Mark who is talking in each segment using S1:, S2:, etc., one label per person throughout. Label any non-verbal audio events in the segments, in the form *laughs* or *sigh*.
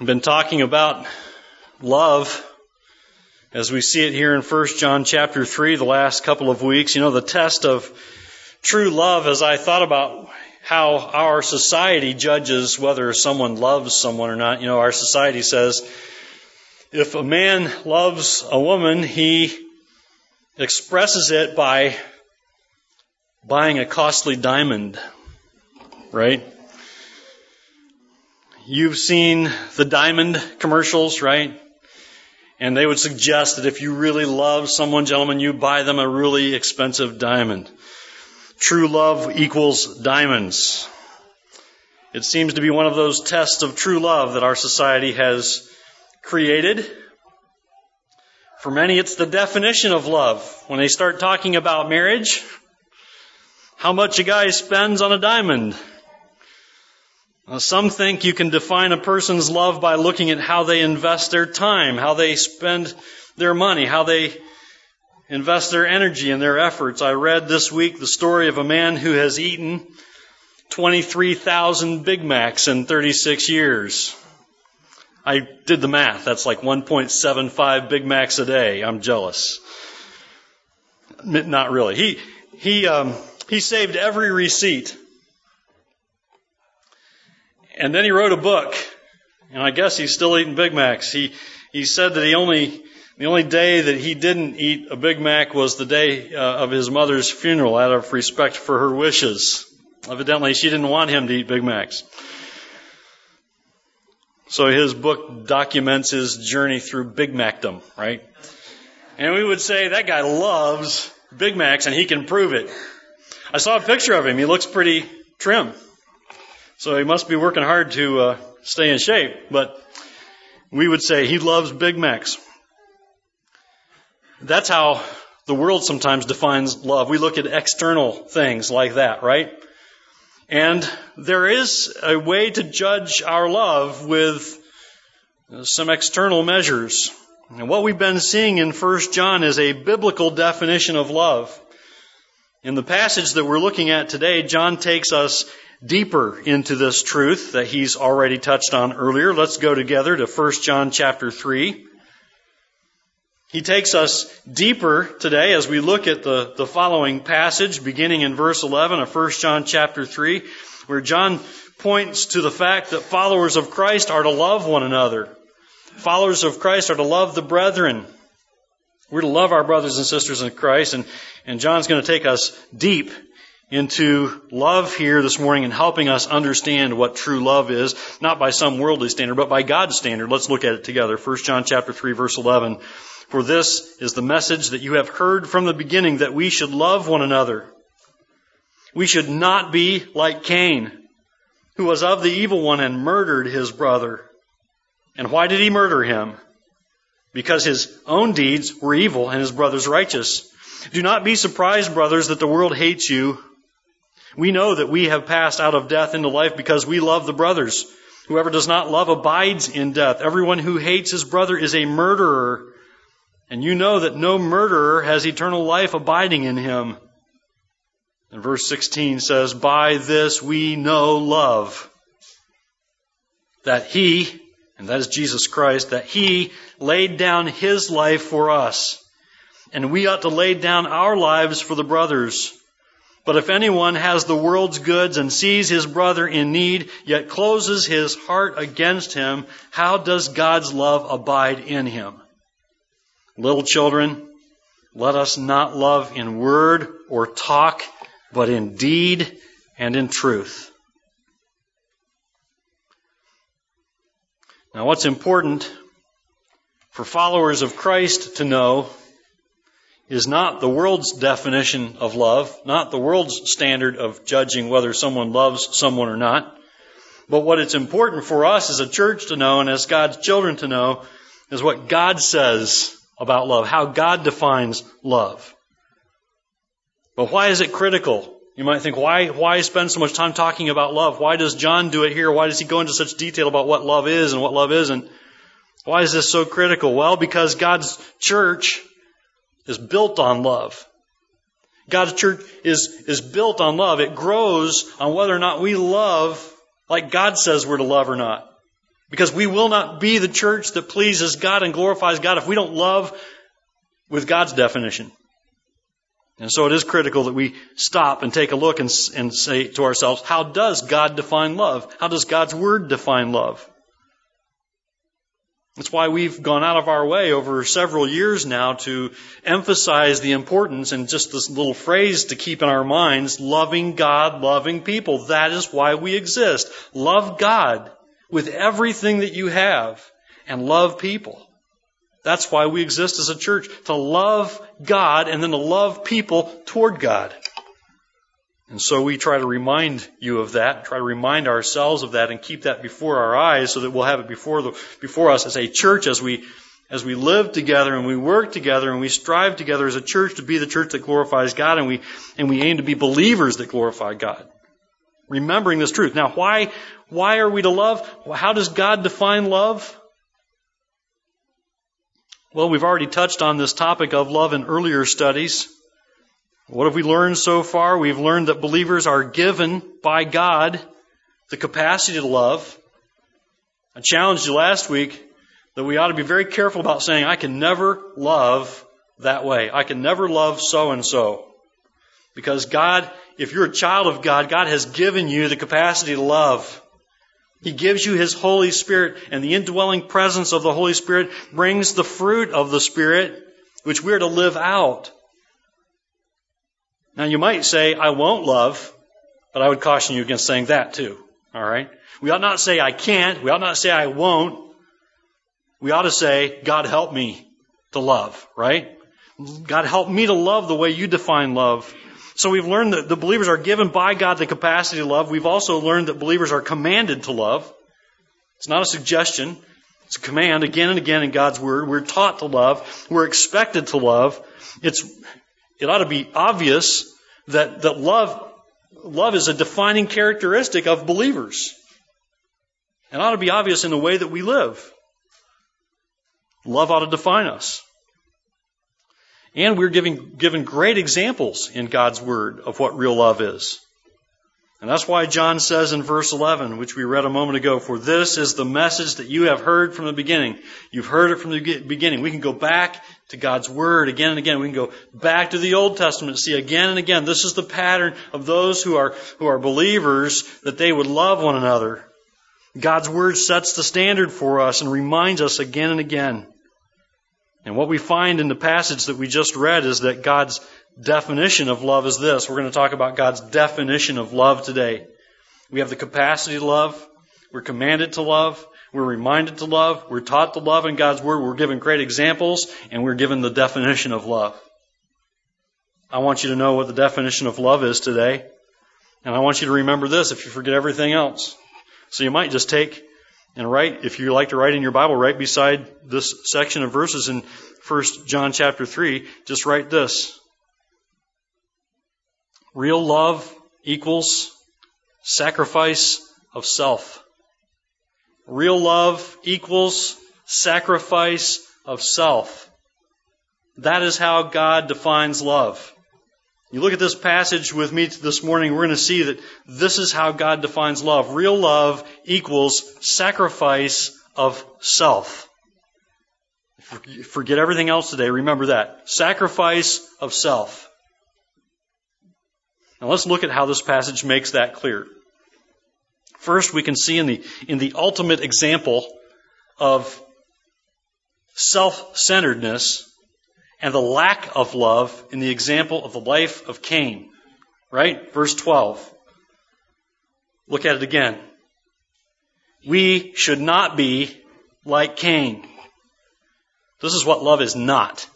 S1: I've been talking about love as we see it here in 1 John chapter 3 the last couple of weeks. You know, the test of true love as I thought about how our society judges whether someone loves someone or not. You know, our society says if a man loves a woman, he expresses it by buying a costly diamond, right? You've seen the diamond commercials, right? And they would suggest that if you really love someone, gentlemen, you buy them a really expensive diamond. True love equals diamonds. It seems to be one of those tests of true love that our society has created. For many, it's the definition of love. When they start talking about marriage, how much a guy spends on a diamond. Uh, some think you can define a person's love by looking at how they invest their time, how they spend their money, how they invest their energy and their efforts. I read this week the story of a man who has eaten 23,000 Big Macs in 36 years. I did the math. That's like 1.75 Big Macs a day. I'm jealous. Not really. He, he, um, he saved every receipt and then he wrote a book, and I guess he's still eating Big Macs. He he said that he only the only day that he didn't eat a Big Mac was the day uh, of his mother's funeral, out of respect for her wishes. Evidently, she didn't want him to eat Big Macs. So his book documents his journey through Big Macdom, right? And we would say that guy loves Big Macs and he can prove it. I saw a picture of him. He looks pretty trim. So he must be working hard to uh, stay in shape. But we would say he loves Big Macs. That's how the world sometimes defines love. We look at external things like that, right? And there is a way to judge our love with some external measures. And what we've been seeing in 1 John is a biblical definition of love. In the passage that we're looking at today, John takes us deeper into this truth that he's already touched on earlier. Let's go together to 1 John chapter 3. He takes us deeper today as we look at the, the following passage beginning in verse 11 of 1 John chapter 3 where John points to the fact that followers of Christ are to love one another. Followers of Christ are to love the brethren. We're to love our brothers and sisters in Christ and, and John's going to take us deep into love here this morning and helping us understand what true love is, not by some worldly standard, but by God's standard. Let's look at it together. 1 John chapter 3 verse 11. For this is the message that you have heard from the beginning that we should love one another. We should not be like Cain, who was of the evil one and murdered his brother. And why did he murder him? Because his own deeds were evil and his brother's righteous. Do not be surprised, brothers, that the world hates you. We know that we have passed out of death into life because we love the brothers. Whoever does not love abides in death. Everyone who hates his brother is a murderer. And you know that no murderer has eternal life abiding in him. And verse 16 says, By this we know love. That he, and that is Jesus Christ, that he laid down his life for us. And we ought to lay down our lives for the brothers. But if anyone has the world's goods and sees his brother in need, yet closes his heart against him, how does God's love abide in him? Little children, let us not love in word or talk, but in deed and in truth. Now, what's important for followers of Christ to know is not the world's definition of love, not the world's standard of judging whether someone loves someone or not. But what it's important for us as a church to know and as God's children to know is what God says about love, how God defines love. But why is it critical? You might think, why, why spend so much time talking about love? Why does John do it here? Why does he go into such detail about what love is and what love isn't? Why is this so critical? Well, because God's church is built on love. God's church is, is built on love. It grows on whether or not we love like God says we're to love or not. Because we will not be the church that pleases God and glorifies God if we don't love with God's definition. And so it is critical that we stop and take a look and, and say to ourselves, how does God define love? How does God's Word define love? That's why we've gone out of our way over several years now to emphasize the importance and just this little phrase to keep in our minds, loving God, loving people. That is why we exist. Love God with everything that you have and love people. That's why we exist as a church, to love God and then to love people toward God. And so we try to remind you of that, try to remind ourselves of that and keep that before our eyes so that we'll have it before the, before us as a church as we as we live together and we work together and we strive together as a church to be the church that glorifies God and we and we aim to be believers that glorify God. Remembering this truth. Now why why are we to love? How does God define love? Well, we've already touched on this topic of love in earlier studies. What have we learned so far? We've learned that believers are given by God the capacity to love. I challenged you last week that we ought to be very careful about saying, I can never love that way. I can never love so and so. Because God, if you're a child of God, God has given you the capacity to love. He gives you His Holy Spirit, and the indwelling presence of the Holy Spirit brings the fruit of the Spirit, which we're to live out. Now you might say, I won't love, but I would caution you against saying that too. Alright? We ought not say I can't. We ought not say I won't. We ought to say, God help me to love, right? God help me to love the way you define love. So we've learned that the believers are given by God the capacity to love. We've also learned that believers are commanded to love. It's not a suggestion. It's a command again and again in God's Word. We're taught to love. We're expected to love. It's it ought to be obvious that, that love, love is a defining characteristic of believers. It ought to be obvious in the way that we live. Love ought to define us. And we're giving, given great examples in God's Word of what real love is. And that's why John says in verse 11, which we read a moment ago, for this is the message that you have heard from the beginning. You've heard it from the beginning. We can go back to God's Word again and again. We can go back to the Old Testament and see again and again. This is the pattern of those who are, who are believers that they would love one another. God's Word sets the standard for us and reminds us again and again. And what we find in the passage that we just read is that God's definition of love is this. We're going to talk about God's definition of love today. We have the capacity to love. We're commanded to love. We're reminded to love. We're taught to love in God's Word. We're given great examples, and we're given the definition of love. I want you to know what the definition of love is today. And I want you to remember this if you forget everything else. So you might just take and write, if you like to write in your Bible, right beside this section of verses in 1 John chapter 3, just write this. Real love equals sacrifice of self. Real love equals sacrifice of self. That is how God defines love. You look at this passage with me this morning, we're going to see that this is how God defines love. Real love equals sacrifice of self. Forget everything else today. Remember that. Sacrifice of self. Now let's look at how this passage makes that clear. First, we can see in the, in the ultimate example of self-centeredness and the lack of love in the example of the life of Cain. Right? Verse 12. Look at it again. We should not be like Cain. This is what love is not.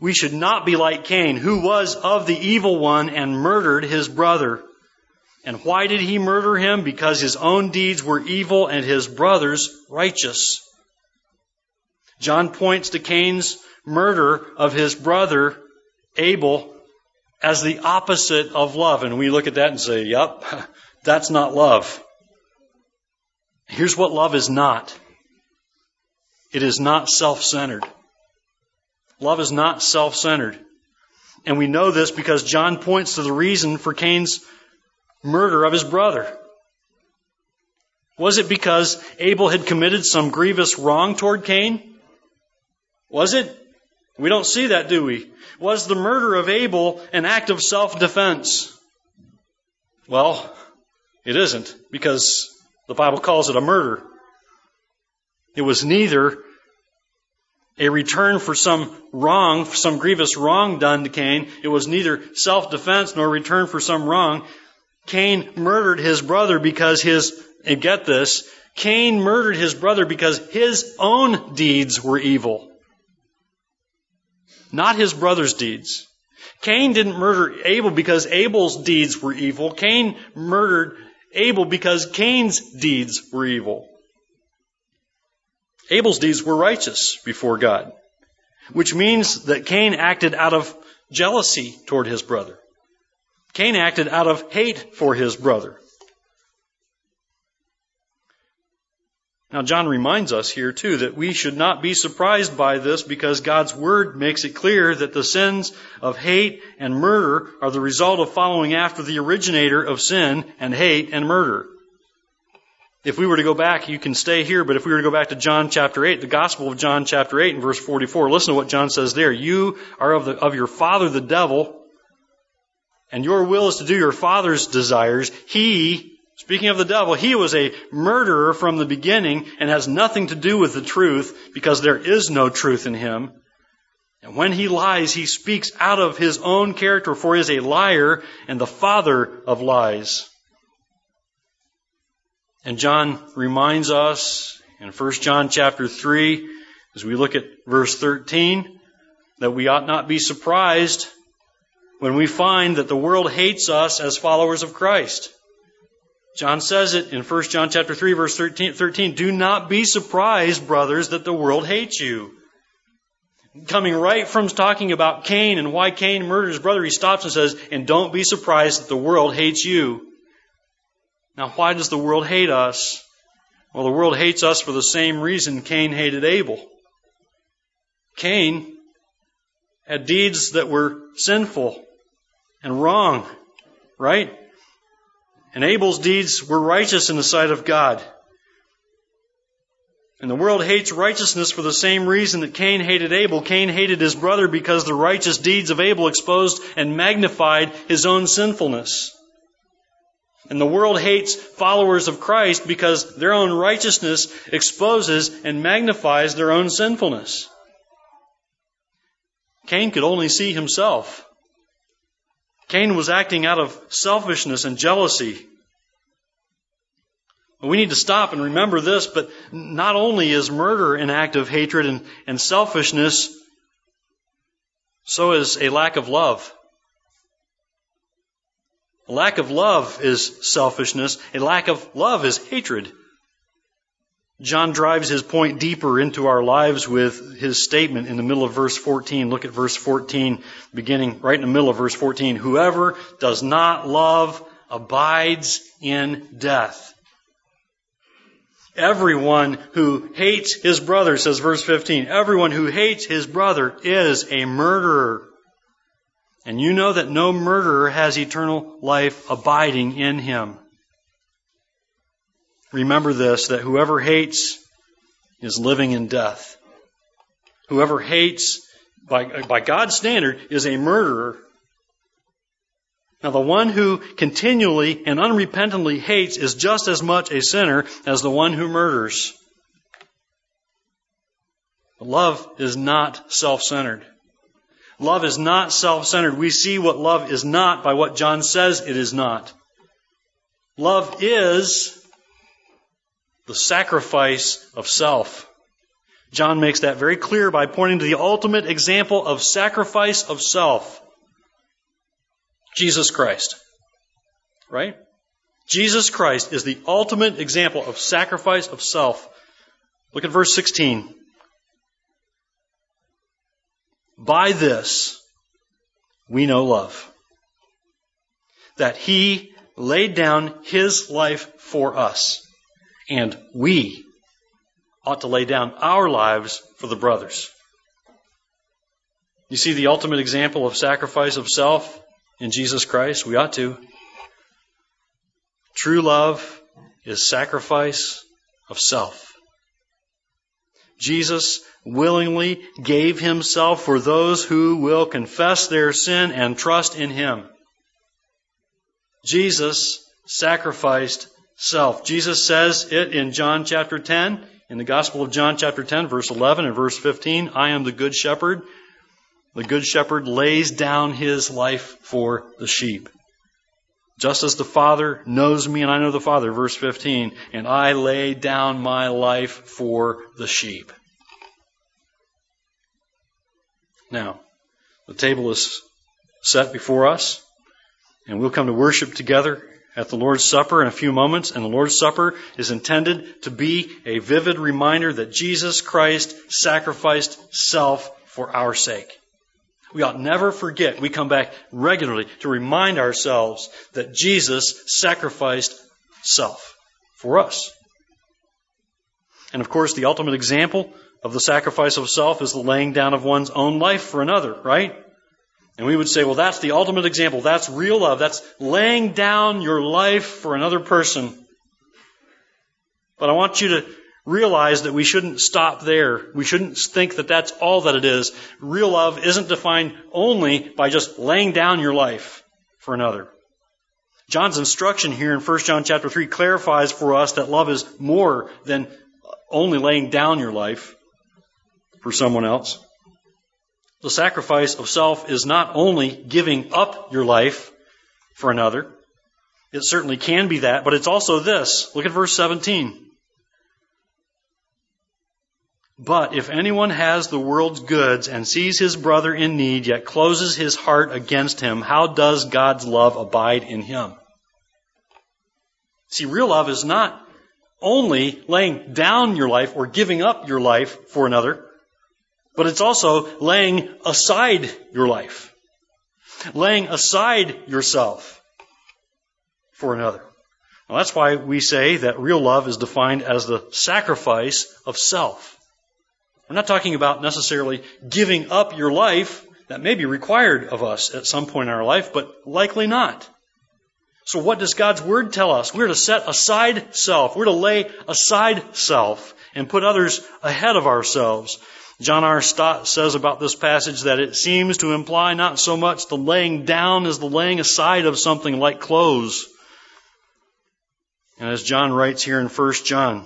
S1: We should not be like Cain, who was of the evil one and murdered his brother. And why did he murder him? Because his own deeds were evil and his brother's righteous. John points to Cain's murder of his brother Abel as the opposite of love. And we look at that and say, yep, *laughs* that's not love. Here's what love is not. It is not self-centered. Love is not self centered. And we know this because John points to the reason for Cain's murder of his brother. Was it because Abel had committed some grievous wrong toward Cain? Was it? We don't see that, do we? Was the murder of Abel an act of self defense? Well, it isn't, because the Bible calls it a murder. It was neither a return for some wrong, some grievous wrong done to Cain. It was neither self defense nor return for some wrong. Cain murdered his brother because his, and get this, Cain murdered his brother because his own deeds were evil, not his brother's deeds. Cain didn't murder Abel because Abel's deeds were evil. Cain murdered Abel because Cain's deeds were evil. Abel's deeds were righteous before God, which means that Cain acted out of jealousy toward his brother. Cain acted out of hate for his brother. Now, John reminds us here, too, that we should not be surprised by this because God's Word makes it clear that the sins of hate and murder are the result of following after the originator of sin and hate and murder. If we were to go back, you can stay here, but if we were to go back to John chapter 8, the Gospel of John chapter 8 and verse 44, listen to what John says there. You are of, the, of your father the devil, and your will is to do your father's desires. He, speaking of the devil, he was a murderer from the beginning and has nothing to do with the truth because there is no truth in him. And when he lies, he speaks out of his own character, for he is a liar and the father of lies. And John reminds us in 1 John chapter 3, as we look at verse 13, that we ought not be surprised when we find that the world hates us as followers of Christ. John says it in 1 John chapter 3 verse 13, 13, do not be surprised, brothers, that the world hates you. Coming right from talking about Cain and why Cain murdered his brother, he stops and says, and don't be surprised that the world hates you. Now, why does the world hate us? Well, the world hates us for the same reason Cain hated Abel. Cain had deeds that were sinful and wrong, right? And Abel's deeds were righteous in the sight of God. And the world hates righteousness for the same reason that Cain hated Abel. Cain hated his brother because the righteous deeds of Abel exposed and magnified his own sinfulness. And the world hates followers of Christ because their own righteousness exposes and magnifies their own sinfulness. Cain could only see himself. Cain was acting out of selfishness and jealousy. We need to stop and remember this, but not only is murder an act of hatred and, and selfishness, so is a lack of love. A lack of love is selfishness. A lack of love is hatred. John drives his point deeper into our lives with his statement in the middle of verse 14. Look at verse 14, beginning right in the middle of verse 14. Whoever does not love abides in death. Everyone who hates his brother, says verse 15, everyone who hates his brother is a murderer. And you know that no murderer has eternal life abiding in him. Remember this, that whoever hates is living in death. Whoever hates, by, by God's standard, is a murderer. Now, the one who continually and unrepentantly hates is just as much a sinner as the one who murders. Love is not self centered. Love is not self centered. We see what love is not by what John says it is not. Love is the sacrifice of self. John makes that very clear by pointing to the ultimate example of sacrifice of self Jesus Christ. Right? Jesus Christ is the ultimate example of sacrifice of self. Look at verse 16. By this we know love. That he laid down his life for us. And we ought to lay down our lives for the brothers. You see the ultimate example of sacrifice of self in Jesus Christ? We ought to. True love is sacrifice of self. Jesus willingly gave himself for those who will confess their sin and trust in him. Jesus sacrificed self. Jesus says it in John chapter 10, in the Gospel of John chapter 10, verse 11 and verse 15. I am the good shepherd. The good shepherd lays down his life for the sheep. Just as the Father knows me and I know the Father, verse 15, and I lay down my life for the sheep. Now, the table is set before us, and we'll come to worship together at the Lord's Supper in a few moments. And the Lord's Supper is intended to be a vivid reminder that Jesus Christ sacrificed self for our sake. We ought never forget. We come back regularly to remind ourselves that Jesus sacrificed self for us. And of course, the ultimate example of the sacrifice of self is the laying down of one's own life for another, right? And we would say, well, that's the ultimate example. That's real love. That's laying down your life for another person. But I want you to realize that we shouldn't stop there. We shouldn't think that that's all that it is. Real love isn't defined only by just laying down your life for another. John's instruction here in 1 John chapter 3 clarifies for us that love is more than only laying down your life for someone else. The sacrifice of self is not only giving up your life for another. It certainly can be that, but it's also this. Look at verse 17. But if anyone has the world's goods and sees his brother in need, yet closes his heart against him, how does God's love abide in him? See, real love is not only laying down your life or giving up your life for another, but it's also laying aside your life, laying aside yourself for another. Well, that's why we say that real love is defined as the sacrifice of self. We're not talking about necessarily giving up your life. That may be required of us at some point in our life, but likely not. So what does God's Word tell us? We're to set aside self. We're to lay aside self and put others ahead of ourselves. John R. Stott says about this passage that it seems to imply not so much the laying down as the laying aside of something like clothes. And as John writes here in 1 John,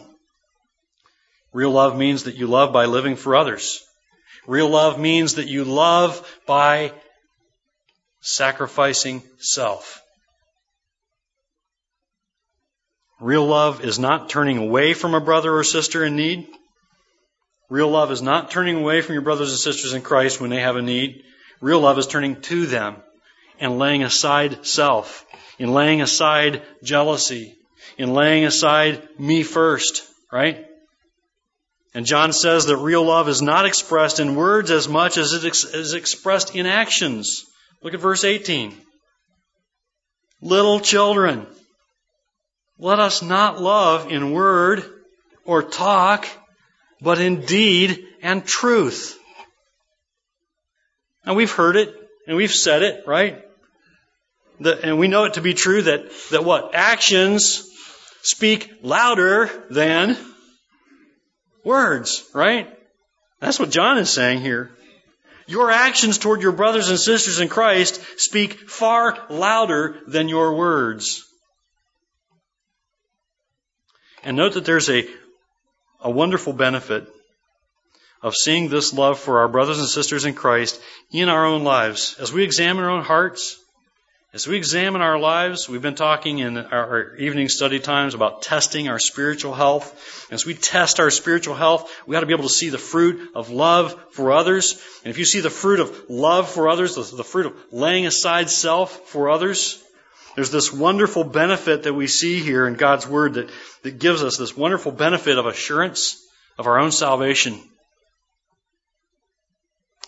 S1: Real love means that you love by living for others. Real love means that you love by sacrificing self. Real love is not turning away from a brother or sister in need. Real love is not turning away from your brothers and sisters in Christ when they have a need. Real love is turning to them and laying aside self, in laying aside jealousy, in laying aside me first, right? And John says that real love is not expressed in words as much as it is expressed in actions. Look at verse 18. Little children, let us not love in word or talk, but in deed and truth. Now we've heard it and we've said it, right? The, and we know it to be true that, that what? Actions speak louder than words, right? That's what John is saying here. Your actions toward your brothers and sisters in Christ speak far louder than your words. And note that there's a, a wonderful benefit of seeing this love for our brothers and sisters in Christ in our own lives. As we examine our own hearts, as we examine our lives, we've been talking in our evening study times about testing our spiritual health. As we test our spiritual health, we ought to be able to see the fruit of love for others. And if you see the fruit of love for others, the fruit of laying aside self for others, there's this wonderful benefit that we see here in God's Word that, that gives us this wonderful benefit of assurance of our own salvation.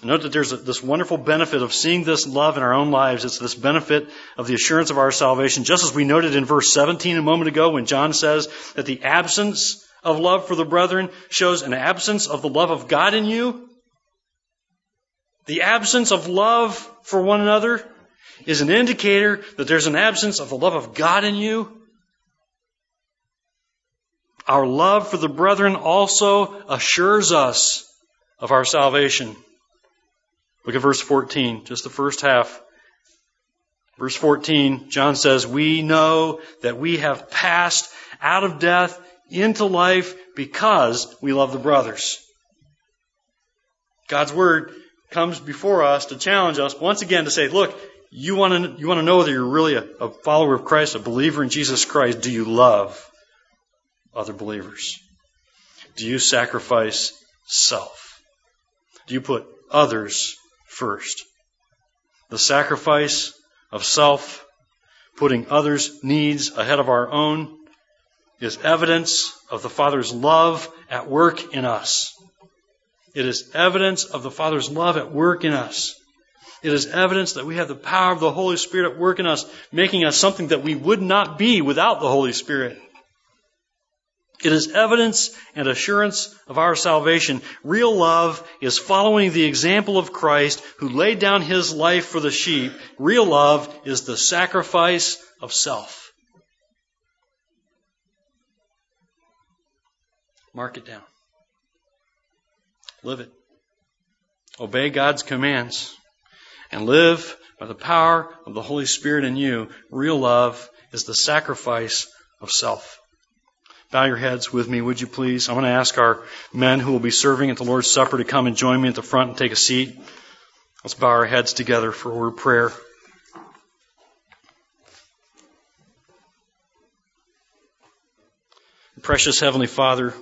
S1: Note that there's a, this wonderful benefit of seeing this love in our own lives. It's this benefit of the assurance of our salvation, just as we noted in verse 17 a moment ago when John says that the absence of love for the brethren shows an absence of the love of God in you. The absence of love for one another is an indicator that there's an absence of the love of God in you. Our love for the brethren also assures us of our salvation. Look at verse 14, just the first half. Verse 14, John says, We know that we have passed out of death into life because we love the brothers. God's word comes before us to challenge us once again to say, look, you want to, you want to know whether you're really a, a follower of Christ, a believer in Jesus Christ. Do you love other believers? Do you sacrifice self? Do you put others first? The sacrifice of self, putting others' needs ahead of our own, is evidence of the Father's love at work in us. It is evidence of the Father's love at work in us. It is evidence that we have the power of the Holy Spirit at work in us, making us something that we would not be without the Holy Spirit. It is evidence and assurance of our salvation. Real love is following the example of Christ who laid down his life for the sheep. Real love is the sacrifice of self. Mark it down. Live it. Obey God's commands and live by the power of the Holy Spirit in you. Real love is the sacrifice of self. Bow your heads with me, would you please? I'm going to ask our men who will be serving at the Lord's Supper to come and join me at the front and take a seat. Let's bow our heads together for a word of prayer. Precious Heavenly Father,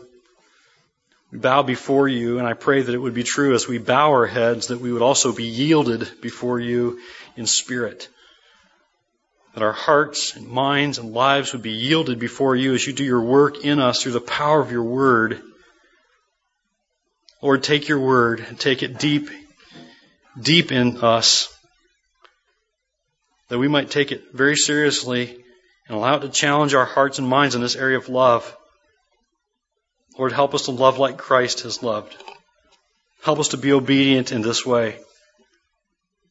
S1: we bow before you, and I pray that it would be true as we bow our heads that we would also be yielded before you in spirit that our hearts and minds and lives would be yielded before you as you do your work in us through the power of your word. Lord, take your word and take it deep, deep in us, that we might take it very seriously and allow it to challenge our hearts and minds in this area of love. Lord, help us to love like Christ has loved. Help us to be obedient in this way.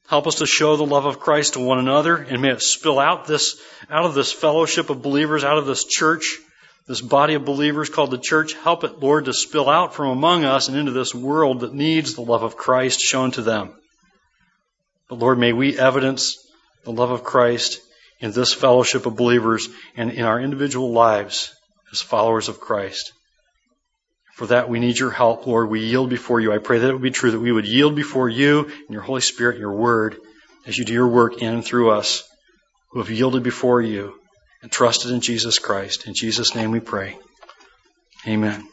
S1: Help us to show the love of Christ to one another, and may it spill out this, out of this fellowship of believers, out of this church, this body of believers called the church. Help it, Lord, to spill out from among us and into this world that needs the love of Christ shown to them. But Lord, may we evidence the love of Christ in this fellowship of believers and in our individual lives as followers of Christ. For that, we need your help, Lord. We yield before you. I pray that it would be true that we would yield before you and your Holy Spirit and your word as you do your work in and through us who have yielded before you and trusted in Jesus Christ. In Jesus' name we pray. Amen.